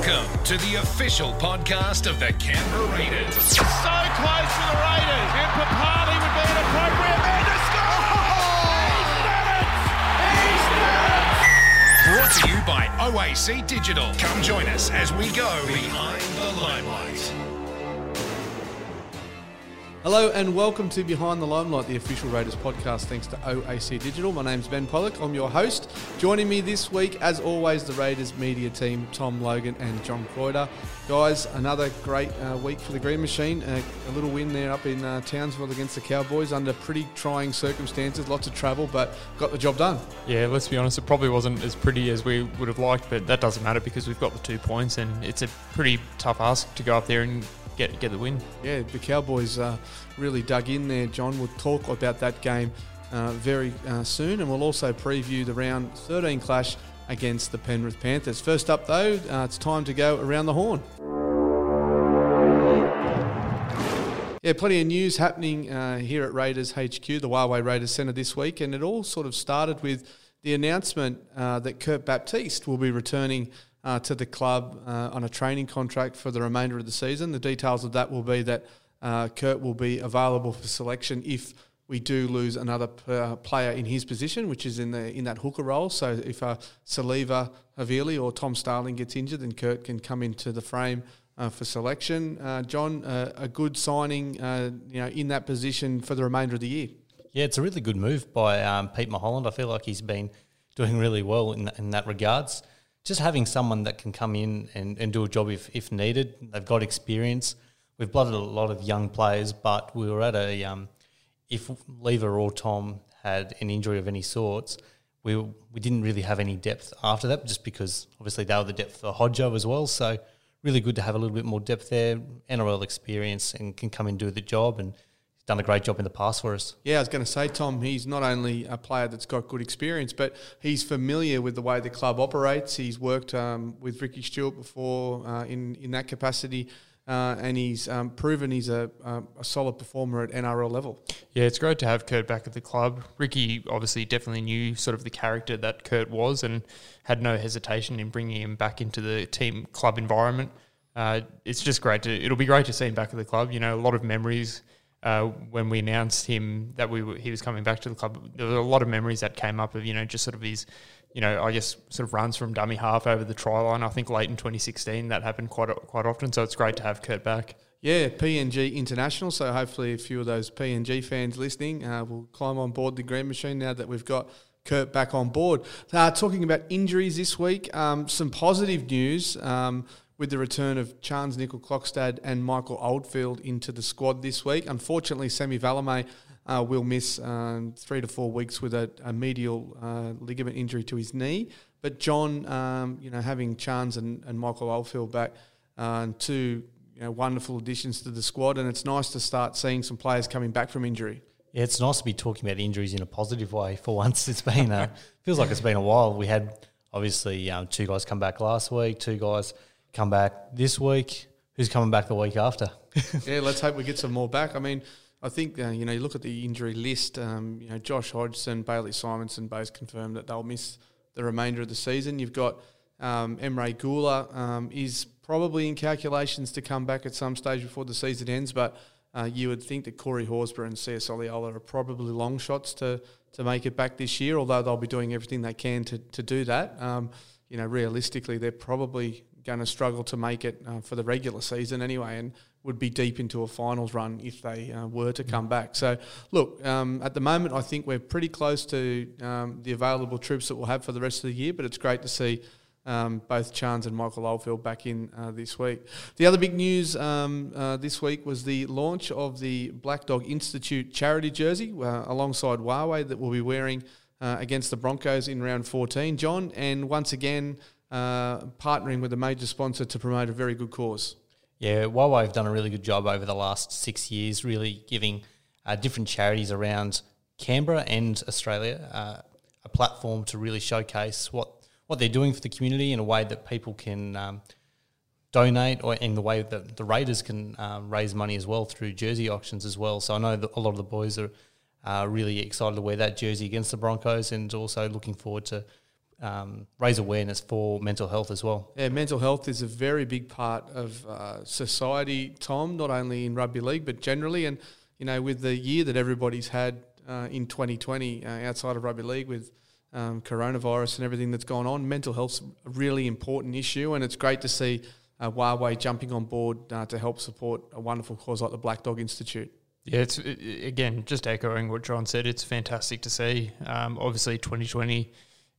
Welcome to the official podcast of the Canberra Raiders. So close for the Raiders. And Papalii would be an appropriate man to score. He's done it! Brought to you by OAC Digital. Come join us as we go behind the limelight. Hello and welcome to Behind the Limelight, the official Raiders podcast, thanks to OAC Digital. My name's Ben Pollock. I'm your host. Joining me this week, as always, the Raiders media team, Tom Logan and John Croyder. Guys, another great uh, week for the Green Machine. Uh, a little win there up in uh, Townsville against the Cowboys under pretty trying circumstances, lots of travel, but got the job done. Yeah, let's be honest, it probably wasn't as pretty as we would have liked, but that doesn't matter because we've got the two points and it's a pretty tough ask to go up there and get get the win. Yeah, the Cowboys uh, really dug in there, John. We'll talk about that game uh, very uh, soon, and we'll also preview the round 13 clash against the Penrith Panthers. First up, though, uh, it's time to go around the horn. Yeah, plenty of news happening uh, here at Raiders HQ, the Huawei Raiders Centre this week, and it all sort of started with the announcement uh, that Kurt Baptiste will be returning uh, to the club uh, on a training contract for the remainder of the season. The details of that will be that uh, Kurt will be available for selection if we do lose another p- uh, player in his position, which is in the in that hooker role. So if uh, Siliva Havili or Tom Starling gets injured, then Kurt can come into the frame uh, for selection. Uh, John, uh, a good signing, uh, you know, in that position for the remainder of the year. Yeah, it's a really good move by um, Pete Mulholland. I feel like he's been doing really well in, in that regards. Just having someone that can come in and, and do a job if, if needed. They've got experience. We've blooded a lot of young players, but we were at a um, if Lever or Tom had an injury of any sorts, we we didn't really have any depth after that, just because obviously they were the depth for Hodjo as well. So really good to have a little bit more depth there, NRL experience, and can come and do the job. And done a great job in the past for us. Yeah, I was going to say, Tom, he's not only a player that's got good experience, but he's familiar with the way the club operates. He's worked um, with Ricky Stuart before uh, in, in that capacity. Uh, and he's um, proven he's a, um, a solid performer at NRL level. Yeah, it's great to have Kurt back at the club. Ricky obviously definitely knew sort of the character that Kurt was and had no hesitation in bringing him back into the team club environment. Uh, it's just great to. It'll be great to see him back at the club. You know, a lot of memories uh, when we announced him that we were, he was coming back to the club. There were a lot of memories that came up of you know just sort of his, you know, I guess sort of runs from dummy half over the try line. I think late in 2016 that happened quite quite often. So it's great to have Kurt back. Yeah, PNG International. So hopefully a few of those PNG fans listening uh, will climb on board the Green Machine now that we've got Kurt back on board. Uh, talking about injuries this week, um, some positive news. Um, with the return of Charnze Nicoll-Klokstad and Michael Oldfield into the squad this week. Unfortunately, Semi Valemei uh, will miss um, three to four weeks with a, a medial uh, ligament injury to his knee. But John, um, you know, having Charnze and, and Michael Oldfield back, uh, two you know, wonderful additions to the squad, and it's nice to start seeing some players coming back from injury. Yeah, it's nice to be talking about injuries in a positive way for once. It's been uh, feels like it's been a while. We had obviously um, two guys come back last week, two guys come back this week. Who's coming back the week after? yeah, let's hope we get some more back. I mean, I think uh, you know you look at the injury list. Um, you know, Josh Hodgson, Bailey Simonsson both confirmed that they'll miss the remainder of the season. You've got um, Emre Guler um, is probably in calculations to come back at some stage before the season ends, but uh, you would think that Corey Horsburgh and Sia Soliola are probably long shots to to make it back this year. Although they'll be doing everything they can to to do that. Um, you know, realistically, they're probably going to struggle to make it uh, for the regular season anyway, and would be deep into a finals run if they uh, were to come back. So, look, um, at the moment, I think we're pretty close to um, the available troops that we'll have for the rest of the year, but it's great to see. Um, both Charnze and Michael Oldfield back in uh, this week. The other big news um, uh, this week was the launch of the Black Dog Institute charity jersey uh, alongside Huawei that we'll be wearing uh, against the Broncos in round 14. John, and once again, uh, partnering with a major sponsor to promote a very good cause. Yeah, Huawei have done a really good job over the last six years, really giving uh, different charities around Canberra and Australia uh, a platform to really showcase what, what they're doing for the community in a way that people can um, donate, or in the way that the Raiders can um, raise money as well through jersey auctions as well. So I know a lot of the boys are uh, really excited to wear that jersey against the Broncos, and also looking forward to um, raise awareness for mental health as well. Yeah, mental health is a very big part of uh, society, Tom, not only in rugby league, but generally. And, you know, with the year that everybody's had uh, in 2020 uh, outside of rugby league with um, coronavirus and everything that's gone on, mental health's a really important issue. And it's great to see uh, Huawei jumping on board uh, to help support a wonderful cause like the Black Dog Institute. Yeah, it's again just echoing what John said. It's fantastic to see. Um, obviously, 2020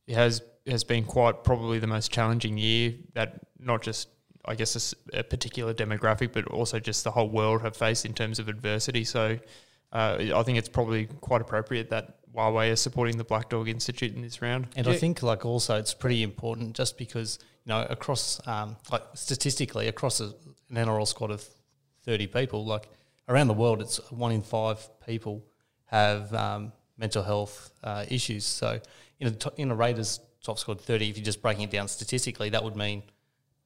has has been quite probably the most challenging year that not just I guess a, a particular demographic, but also just the whole world have faced in terms of adversity. So uh, I think it's probably quite appropriate that Huawei is supporting the Black Dog Institute in this round. And yeah. I think like also it's pretty important just because you know across um, like statistically across a, an NRL squad of thirty people, like around the world, it's one in five people have um, mental health uh, issues. So in a, in a Raiders top scored 30, if you're just breaking it down statistically, that would mean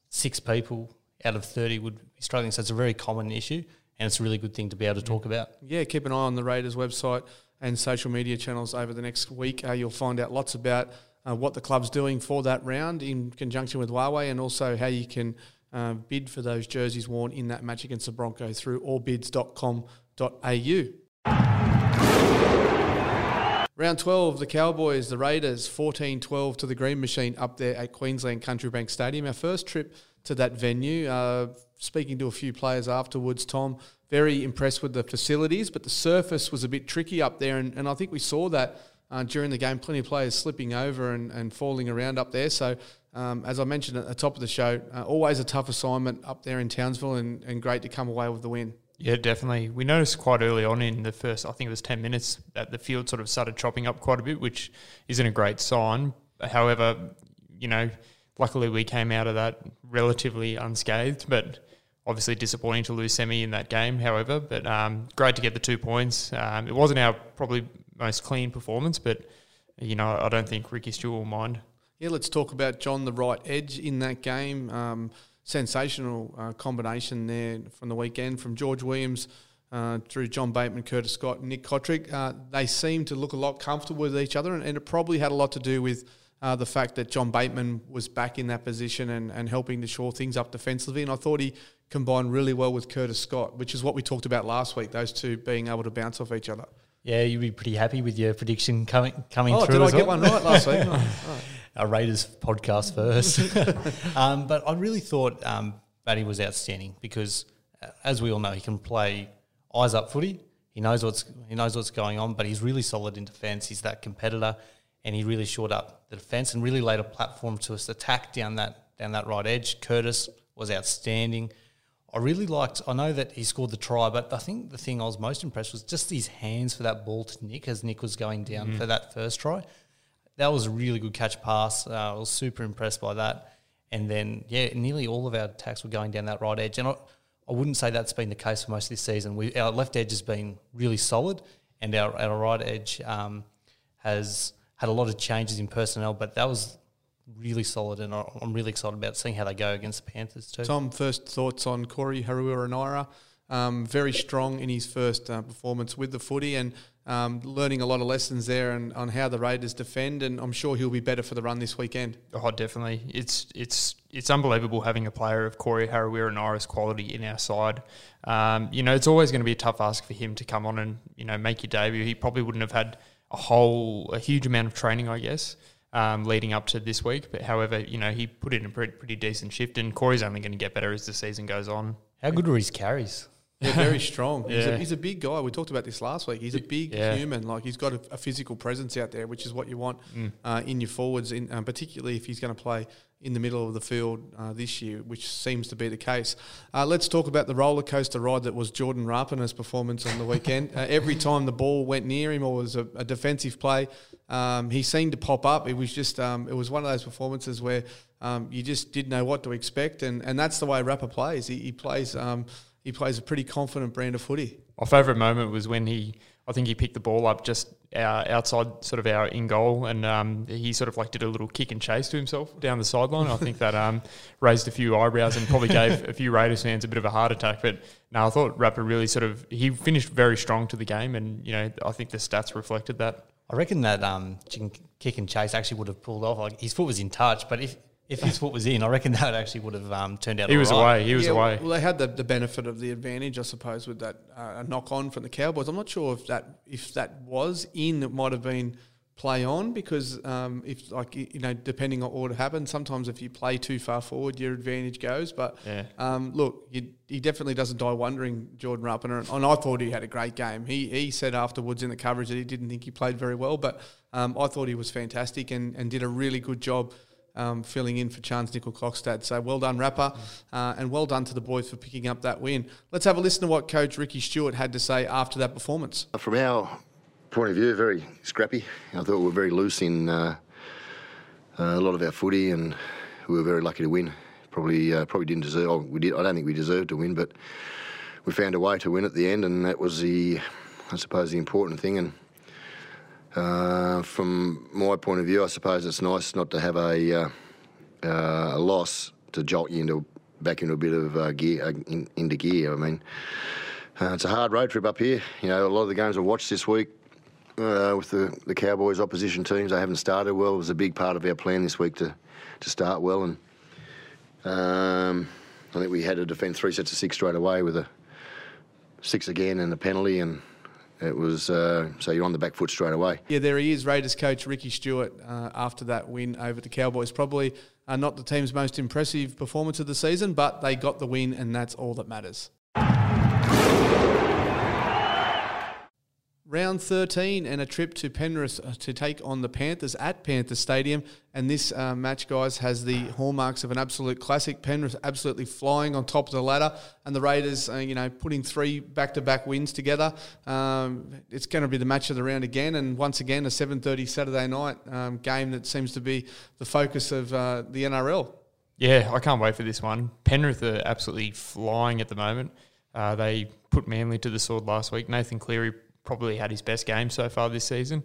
six people out of 30 would be struggling. So it's a very common issue and it's a really good thing to be able to talk about. Yeah, keep an eye on the Raiders website and social media channels over the next week. Uh, you'll find out lots about uh, what the club's doing for that round in conjunction with Huawei and also how you can – uh, bid for those jerseys worn in that match against the Broncos through allbids.com.au. Round 12, the Cowboys, the Raiders, 14 12 to the Green Machine up there at Queensland Country Bank Stadium. Our first trip to that venue. Uh, speaking to a few players afterwards, Tom, very impressed with the facilities, but the surface was a bit tricky up there. And, and I think we saw that uh, during the game, plenty of players slipping over and, and falling around up there. So um, as I mentioned at the top of the show, uh, always a tough assignment up there in Townsville and, and great to come away with the win. Yeah, definitely. We noticed quite early on in the first, I think it was 10 minutes, that the field sort of started chopping up quite a bit, which isn't a great sign. However, you know, luckily we came out of that relatively unscathed, but obviously disappointing to lose semi in that game, however. But um, great to get the two points. Um, it wasn't our probably most clean performance, but, you know, I don't think Ricky Stuart will mind. Yeah, let's talk about John the right edge in that game. Um, sensational uh, combination there from the weekend from George Williams uh, through John Bateman, Curtis Scott, Nick Cotric. Uh, they seem to look a lot comfortable with each other, and, and it probably had a lot to do with uh, the fact that John Bateman was back in that position and, and helping to shore things up defensively. And I thought he combined really well with Curtis Scott, which is what we talked about last week, those two being able to bounce off each other. Yeah, you'd be pretty happy with your prediction coming coming oh, through. Did I well. get one right last week? Oh, a Raiders podcast first. um, but I really thought um, Batty was outstanding because, uh, as we all know, he can play eyes up footy. He knows what's he knows what's going on, but he's really solid in defence. He's that competitor, and he really shored up the defence and really laid a platform to us attack down that down that right edge. Curtis was outstanding. I really liked. I know that he scored the try, but I think the thing I was most impressed was just his hands for that ball to Nick as Nick was going down mm. for that first try that was a really good catch pass. Uh, I was super impressed by that. And then, yeah, nearly all of our attacks were going down that right edge. And I, I wouldn't say that's been the case for most of this season. We, our left edge has been really solid, and our, our right edge um, has had a lot of changes in personnel, but that was really solid, and I'm really excited about seeing how they go against the Panthers too. Tom, first thoughts on Corey Harawira-Naera? Um, very strong in his first uh, performance with the footy, and um, learning a lot of lessons there and on how the Raiders defend, and I'm sure he'll be better for the run this weekend. Oh, definitely. It's it's it's unbelievable having a player of Corey Harawira-Naera's quality in our side. Um, you know, it's always going to be a tough ask for him to come on and you know make your debut. He probably wouldn't have had a whole a huge amount of training, I guess. Um, leading up to this week, but however, you know he put in a pretty, pretty decent shift, and Corey's only going to get better as the season goes on. How good were his carries? Yeah, very strong. yeah. He's, a, he's a big guy. We talked about this last week. He's a big yeah. human. Like he's got a, a, physical presence out there, which is what you want mm. uh, in your forwards, in, um, particularly if he's going to play in the middle of the field uh, this year, which seems to be the case. Uh, let's talk about the roller coaster ride that was Jordan Rapana's performance on the weekend. Uh, every time the ball went near him or was a, a defensive play, um, he seemed to pop up. It was just um, it was one of those performances where um, you just didn't know what to expect, and, and that's the way Rapper plays. He, he plays um, he plays a pretty confident brand of footy. My favourite moment was when he, I think he picked the ball up just uh, outside sort of our in goal, and um, he sort of like did a little kick and chase to himself down the sideline. I think that um, raised a few eyebrows and probably gave a few Raiders fans a bit of a heart attack. But no, I thought Rapper really sort of he finished very strong to the game, and you know I think the stats reflected that. I reckon that um, kick and chase actually would have pulled off. Like his foot was in touch, but if if his foot was in, I reckon that actually would have um, turned out. He was all right. away. He was Yeah, away. Well, they had the, the benefit of the advantage, I suppose, with that uh, knock on from the Cowboys. I'm not sure if that if that was in, it might have been play on because um, if like you know, depending on what happened, sometimes if you play too far forward, your advantage goes. But Yeah. um, look, you, he definitely doesn't die wondering, Jordan Rapana, and, and I thought he had a great game. He he said afterwards in the coverage that he didn't think he played very well, but um, I thought he was fantastic and, and did a really good job um, filling in for Charnze Nicoll. So well done, Rapper, uh, and well done to the boys for picking up that win. Let's have a listen to what Coach Ricky Stuart had to say after that performance. From our point of view, very scrappy. I thought we were very loose in uh, uh, a lot of our footy, and we were very lucky to win. Probably, uh, probably didn't deserve. Oh, we did. I don't think we deserved to win, but we found a way to win at the end, and that was the, I suppose, the important thing. And uh, from my point of view, I suppose it's nice not to have a, uh, uh, a loss to jolt you into back into a bit of uh, gear, in, into gear. I mean. It's a hard road trip up here. You know, a lot of the games I've watched this week uh, with the, the Cowboys opposition teams, they haven't started well. It was a big part of our plan this week to, to start well. And um, I think we had to defend three sets of six straight away with a six again and a penalty. And it was, uh, so you're on the back foot straight away. Yeah, there he is, Raiders coach Ricky Stuart uh, after that win over the Cowboys. Probably uh, not the team's most impressive performance of the season, but they got the win, and that's all that matters. Round 13 and a trip to Penrith uh, to take on the Panthers at Panthers Stadium. And this uh, match, guys, has the hallmarks of an absolute classic. Penrith absolutely flying on top of the ladder, and the Raiders, uh, you know, putting three back-to-back wins together. Um, it's going to be the match of the round again, and once again, a 7:30 Saturday night um, game that seems to be the focus of uh, the NRL. Yeah, I can't wait for this one. Penrith are absolutely flying at the moment. Uh, they put Manly to the sword last week. Nathan Cleary probably had his best game so far this season.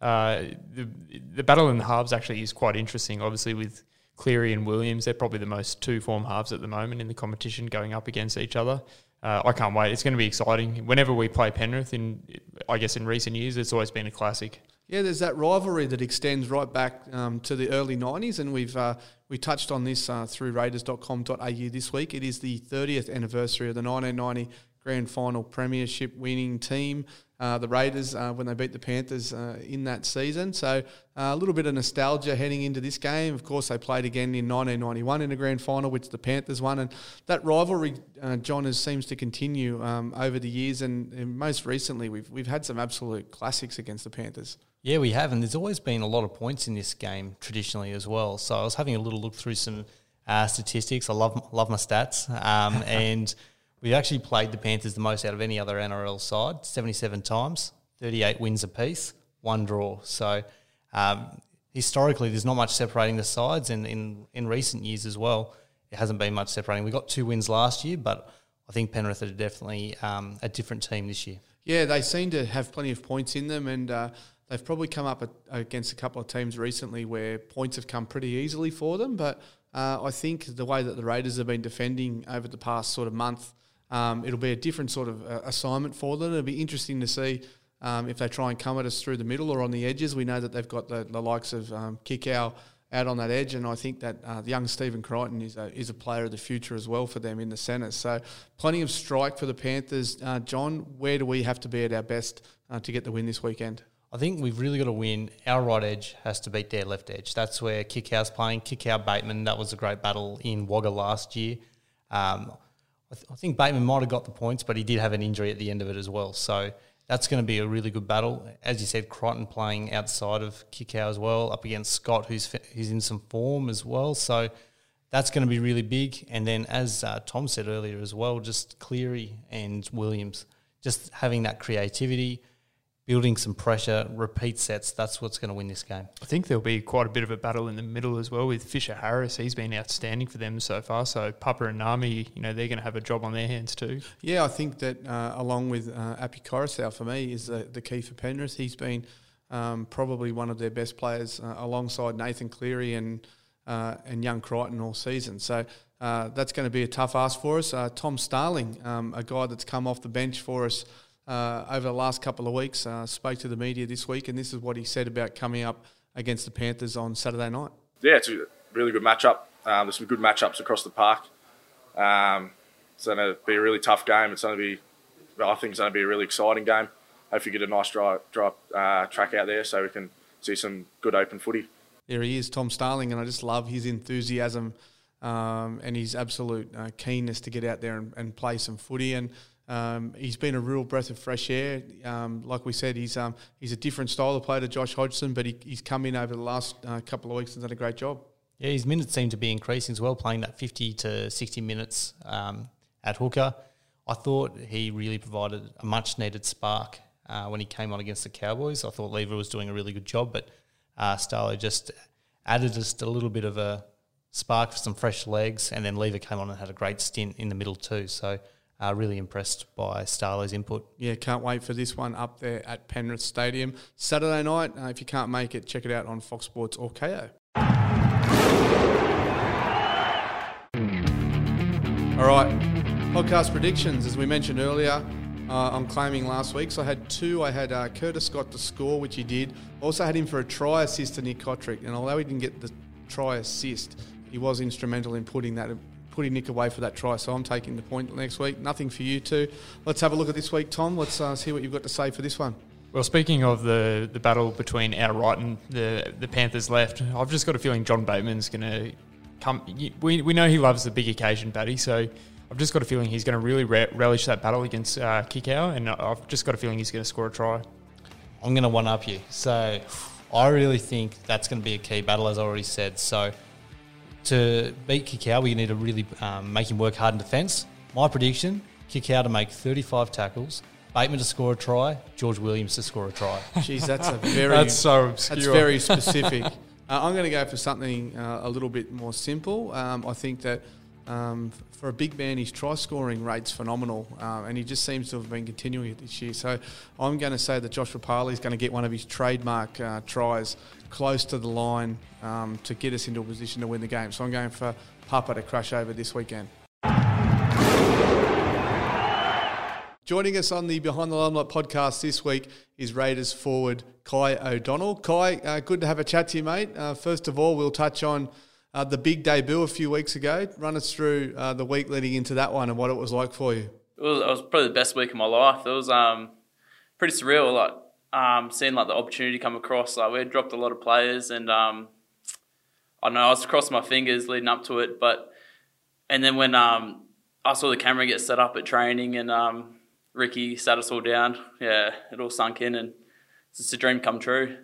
Uh, the the battle in the halves actually is quite interesting. Obviously, with Cleary and Williams, they're probably the most two form halves at the moment in the competition, going up against each other. Uh, I can't wait. It's going to be exciting. Whenever we play Penrith, in I guess in recent years, it's always been a classic. Yeah, there's that rivalry that extends right back um, to the early 90s, and we've uh, we touched on this uh, through Raiders.com.au this week. It is the 30th anniversary of the 1990 Grand Final Premiership winning team, uh, the Raiders, uh, when they beat the Panthers uh, in that season. So uh, a little bit of nostalgia heading into this game. Of course, they played again in 1991 in a Grand Final, which the Panthers won, and that rivalry, uh, John, seems to continue um, over the years. And, and most recently, we've we've had some absolute classics against the Panthers. Yeah, we have, and there's always been a lot of points in this game traditionally as well. So I was having a little look through some uh, statistics. I love love my stats, um, and we've actually played the Panthers the most out of any other NRL side, 77 times, 38 wins apiece, one draw. So um, historically, there's not much separating the sides, and in in recent years as well, it hasn't been much separating. We got two wins last year, but I think Penrith are definitely um, a different team this year. Yeah, they seem to have plenty of points in them, and uh, they've probably come up against a couple of teams recently where points have come pretty easily for them. But uh, I think the way that the Raiders have been defending over the past sort of month, um, it'll be a different sort of uh, assignment for them. It'll be interesting to see um, if they try and come at us through the middle or on the edges. We know that they've got the, the likes of um, Kikau out on that edge, and I think that uh, the young Stephen Crichton is a, is a player of the future as well for them in the centre. So plenty of strike for the Panthers. Uh, John, where do we have to be at our best uh, to get the win this weekend? I think we've really got to win. Our right edge has to beat their left edge. That's where Kikau's playing. Kikau Bateman, that was a great battle in Wagga last year. Um, I, th- I think Bateman might have got the points, but he did have an injury at the end of it as well. So that's going to be a really good battle. As you said, Crichton playing outside of Kikau as well, up against Scott, who's who's in some form as well. So that's going to be really big. And then, as uh, Tom said earlier as well, just Cleary and Williams, just having that creativity, building some pressure, repeat sets. That's what's going to win this game. I think there'll be quite a bit of a battle in the middle as well with Fisher Harris. He's been outstanding for them so far. So Papa and Nami, you know, they're going to have a job on their hands too. Yeah, I think that uh, along with uh, Api Koroisau for me is the, the key for Penrith. He's been um, probably one of their best players uh, alongside Nathan Cleary and uh, and young Crichton all season. So uh, that's going to be a tough ask for us. Uh, Tom Starling, um, a guy that's come off the bench for us uh, over the last couple of weeks. Uh, spoke to the media this week, and this is what he said about coming up against the Panthers on Saturday night. Yeah, it's a really good matchup. Um, there's some good matchups across the park. Um, it's going to be a really tough game. It's going to be, I think, it's going to be a really exciting game. Hopefully, get a nice dry, dry uh, track out there so we can see some good open footy. There he is, Tom Starling, and I just love his enthusiasm um, and his absolute uh, keenness to get out there and, and play some footy. And um, he's been a real breath of fresh air. Um, like we said, he's um, he's a different style of player to Josh Hodgson, but he, he's come in over the last uh, couple of weeks and done a great job. Yeah, his minutes seem to be increasing as well, playing that 50 to 60 minutes um, at hooker. I thought he really provided a much needed spark uh, when he came on against the Cowboys. I thought Lever was doing a really good job, but uh, just added just a little bit of a spark for some fresh legs, and then Lever came on and had a great stint in the middle too. So uh, really impressed by Starlo's input. Yeah, can't wait for this one up there at Penrith Stadium Saturday night. Uh, if you can't make it, check it out on Fox Sports or Kayo. All right, podcast predictions. As we mentioned earlier, uh, I'm claiming last week. So I had two. I had uh, Curtis Scott to score, which he did. Also had him for a try assist to Nick Cotric. And although he didn't get the try assist, he was instrumental in putting that putting Nick away for that try. So I'm taking the point next week. Nothing for you two. Let's have a look at this week, Tom. Let's uh, see what you've got to say for this one. Well, speaking of the, the battle between our right and the the Panthers left, I've just got a feeling John Bateman's going to come. We, we know he loves the big occasion, Batty. So I've just got a feeling he's going to really re- relish that battle against uh, Kikau, and I've just got a feeling he's going to score a try. I'm going to one up you. So I really think that's going to be a key battle, as I already said. So to beat Kikau, we need to really um, make him work hard in defence. My prediction: Kikau to make 35 tackles, Bateman to score a try, George Williams to score a try. Jeez, that's a very That's so obscure. That's very specific. uh, I'm going to go for something uh, a little bit more simple. Um, I think that um, for a big man, his try scoring rate's phenomenal, uh, and he just seems to have been continuing it this year. So I'm going to say that Josh Papalii is going to get one of his trademark uh, tries close to the line um, to get us into a position to win the game. So I'm going for Papa to crush over this weekend. Joining us on the Behind the Limelight podcast this week is Raiders forward Kai O'Donnell. Kai, uh, good to have a chat to you, mate. Uh, first of all, we'll touch on uh, the big debut a few weeks ago. Run us through uh, the week leading into that one and what it was like for you. It was, it was probably the best week of my life. It was um, pretty surreal. Like um, seeing like the opportunity come across. Like we had dropped a lot of players, and um, I know I was crossing my fingers leading up to it, but and then when um, I saw the camera get set up at training and um, Ricky sat us all down, yeah, it all sunk in, and it's just a dream come true.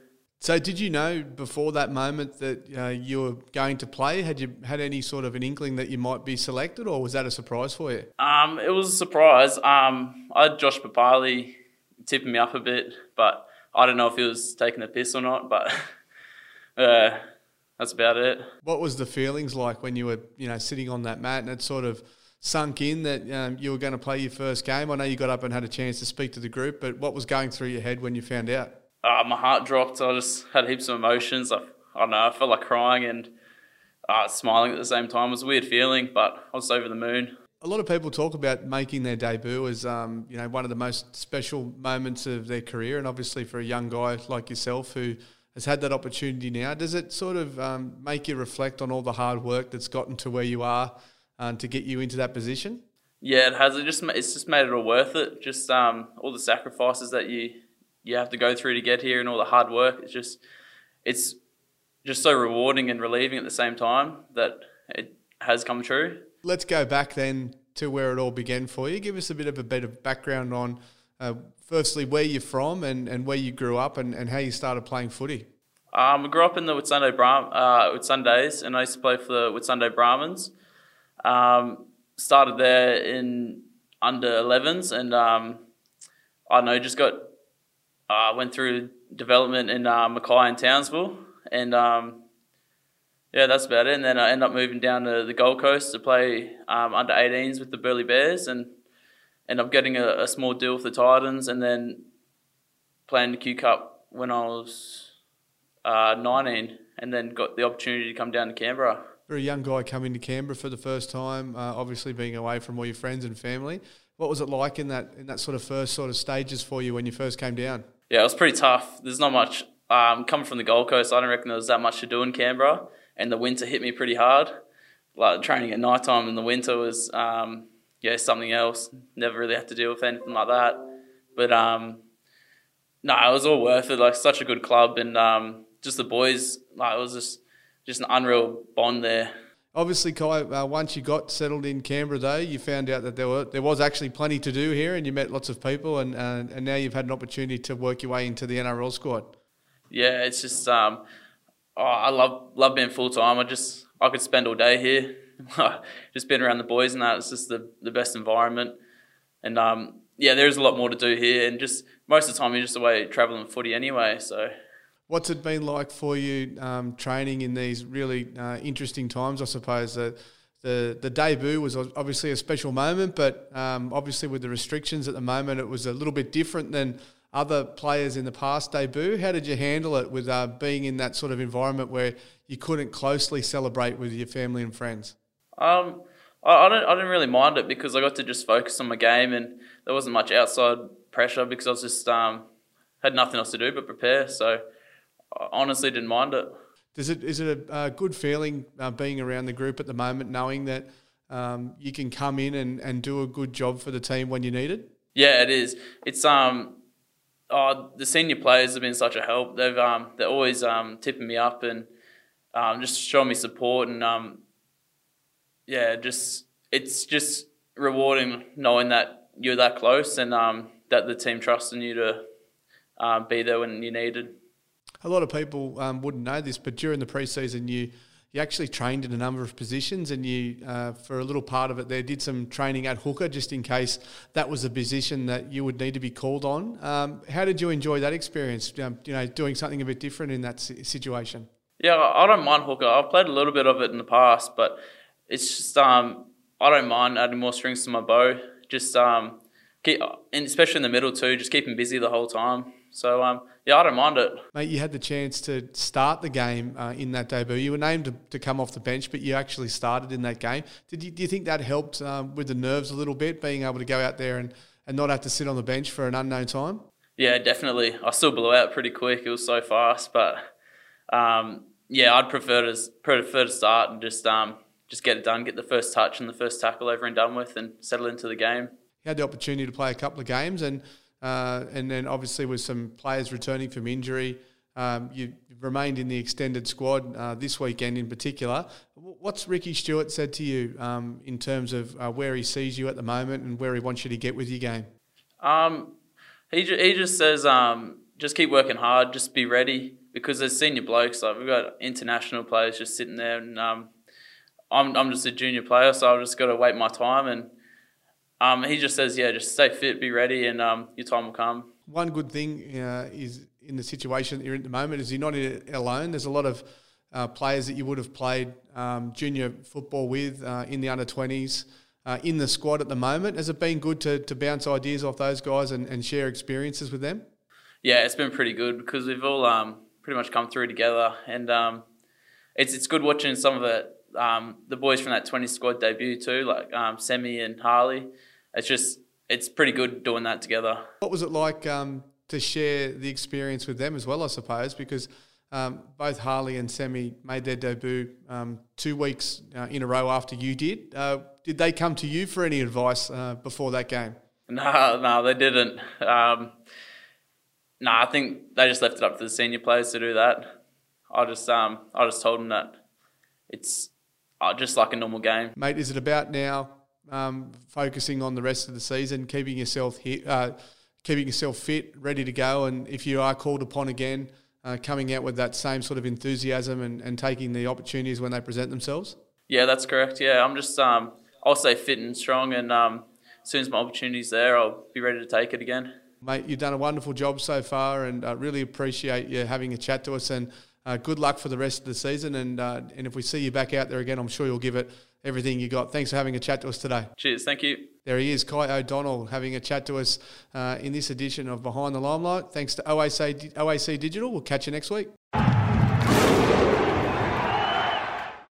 So, did you know before that moment that uh, you were going to play? Had you had any sort of an inkling that you might be selected, or was that a surprise for you? Um, it was a surprise. Um, I had Josh Papalii tipping me up a bit, but I don't know if he was taking a piss or not. But uh, that's about it. What was the feelings like when you were, you know, sitting on that mat and it sort of sunk in that um, you were going to play your first game? I know you got up and had a chance to speak to the group, but what was going through your head when you found out? Uh, my heart dropped. I just had heaps of emotions. I, I don't know. I felt like crying and uh, smiling at the same time. It was a weird feeling, but I was over the moon. A lot of people talk about making their debut as um, you know one of the most special moments of their career, and obviously for a young guy like yourself who has had that opportunity now, does it sort of um, make you reflect on all the hard work that's gotten to where you are uh, to get you into that position? Yeah, it has. It just it's just made it all worth it. Just um, all the sacrifices that you you have to go through to get here, and all the hard work. It's just it's just so rewarding and relieving at the same time that it has come true. Let's go back then to where it all began for you. Give us a bit of a bit of background on, uh, firstly, where you're from and, and where you grew up and, and how you started playing footy. Um, I grew up in the Whitsunday Brahm, uh, Whitsundays, and I used to play for the Whitsunday Brahmans. Um, started there in under 11s, and um, I don't know, just got uh, went through development in uh, Mackay and Townsville, and um, yeah, that's about it. And then I ended up moving down to the Gold Coast to play um, under 18s with the Burleigh Bears, and end up getting a, a, small deal with the Titans, and then playing the Q Cup when I was uh, 19, and then got the opportunity to come down to Canberra. For a young guy coming to Canberra for the first time, uh, obviously being away from all your friends and family, What was it like in that in that sort of first sort of stages for you when you first came down? Yeah, it was pretty tough. There's not much um, coming from the Gold Coast. I don't reckon there was that much to do in Canberra, and the winter hit me pretty hard. Like training at night time in the winter was um, yeah something else. Never really had to deal with anything like that. But um, no, it was all worth it. Like such a good club, and um, just the boys. Like it was just just an unreal bond there. Obviously, Kai, uh, once you got settled in Canberra, though, you found out that there were there was actually plenty to do here, and you met lots of people, and uh, and now you've had an opportunity to work your way into the NRL squad. Yeah, it's just um, oh, I love love being full time. I just I could spend all day here, just being around the boys, and that it's just the the best environment. And um, yeah, there's a lot more to do here, and just most of the time you're just away traveling footy anyway. So What's it been like for you um, training in these really uh, interesting times? I suppose the, the the debut was obviously a special moment, but um, obviously with the restrictions at the moment, it was a little bit different than other players in the past debut. How did you handle it with uh, being in that sort of environment where you couldn't closely celebrate with your family and friends? Um, I, I don't I didn't really mind it because I got to just focus on my game and there wasn't much outside pressure because I was just um, had nothing else to do but prepare. So I honestly didn't mind it. Does it is it a, a good feeling uh, being around the group at the moment, knowing that um, you can come in and, and do a good job for the team when you need it? Yeah, it is. It's um, oh, the senior players have been such a help. They've um, they're always um, tipping me up and um, just showing me support and um, yeah, just it's just rewarding knowing that you're that close and um, that the team trusts in you to uh, be there when you needed a lot of people um, wouldn't know this, but during the preseason, you you actually trained in a number of positions, and you uh, for a little part of it there did some training at hooker just in case that was a position that you would need to be called on. Um, how did you enjoy that experience? Um, you know, doing something a bit different in that situation. Yeah, I don't mind hooker. I've played a little bit of it in the past, but it's just um, I don't mind adding more strings to my bow. Just um, keep, and especially in the middle too, just keep keeping busy the whole time. So um, yeah, I don't mind it. Mate, you had the chance to start the game uh, in that debut. You were named to, to, come off the bench, but you actually started in that game. Did you, do you think that helped um, with the nerves a little bit, being able to go out there and, and not have to sit on the bench for an unknown time? Yeah, definitely. I still blew out pretty quick. It was so fast, but um, yeah, I'd prefer to prefer to start and just um, just get it done, get the first touch and the first tackle over and done with, and settle into the game. You had the opportunity to play a couple of games, and uh, and then obviously with some players returning from injury, um, you remained in the extended squad uh, this weekend in particular. What's Ricky Stuart said to you um, in terms of uh, where he sees you at the moment and where he wants you to get with your game? Um, he, he just says um, just keep working hard, just be ready because there's senior blokes. Like we've got international players just sitting there, and um, I'm I'm just a junior player, so I've just got to wait my time and um, he just says, yeah, just stay fit, be ready, and um, your time will come. One good thing uh, is in the situation that you're in at the moment is you're not in it alone. There's a lot of uh, players that you would have played um, junior football with uh, in the under 20s. Uh, in the squad at the moment, has it been good to, to bounce ideas off those guys and, and share experiences with them? Yeah, it's been pretty good because we've all um, pretty much come through together, and um, it's it's good watching some of the um, the boys from that 20 squad debut too, like um, Semi and Harley it's just it's pretty good doing that together. What was it like um, to share the experience with them as well? I suppose because um, both Harley and Semi made their debut um, two weeks uh, in a row after you did. Uh, did they come to you for any advice uh, before that game? No, no, they didn't. Um, no, I think they just left it up to the senior players to do that. I just, um, I just told them that it's uh, just like a normal game. Mate, is it about now um, focusing on the rest of the season, keeping yourself hit, uh, keeping yourself fit, ready to go, and if you are called upon again, uh, coming out with that same sort of enthusiasm and, and taking the opportunities when they present themselves. Yeah, that's correct. Yeah, I'm just um, I'll stay fit and strong, and um, as soon as my opportunity's there, I'll be ready to take it again. Mate, you've done a wonderful job so far, and uh, really appreciate you having a chat to us. And uh, good luck for the rest of the season. And uh, and if we see you back out there again, I'm sure you'll give it everything you got. Thanks for having a chat to us today. Cheers. Thank you. There he is, Kai O'Donnell, having a chat to us uh, in this edition of Behind the Limelight. Thanks to OAC, OAC Digital. We'll catch you next week.